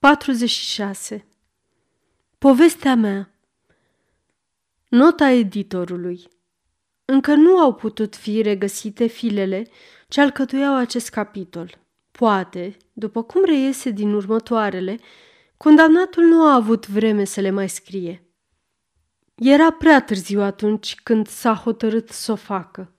46. Povestea mea Nota editorului Încă nu au putut fi regăsite filele ce alcătuiau acest capitol. Poate, după cum reiese din următoarele, condamnatul nu a avut vreme să le mai scrie. Era prea târziu atunci când s-a hotărât să o facă.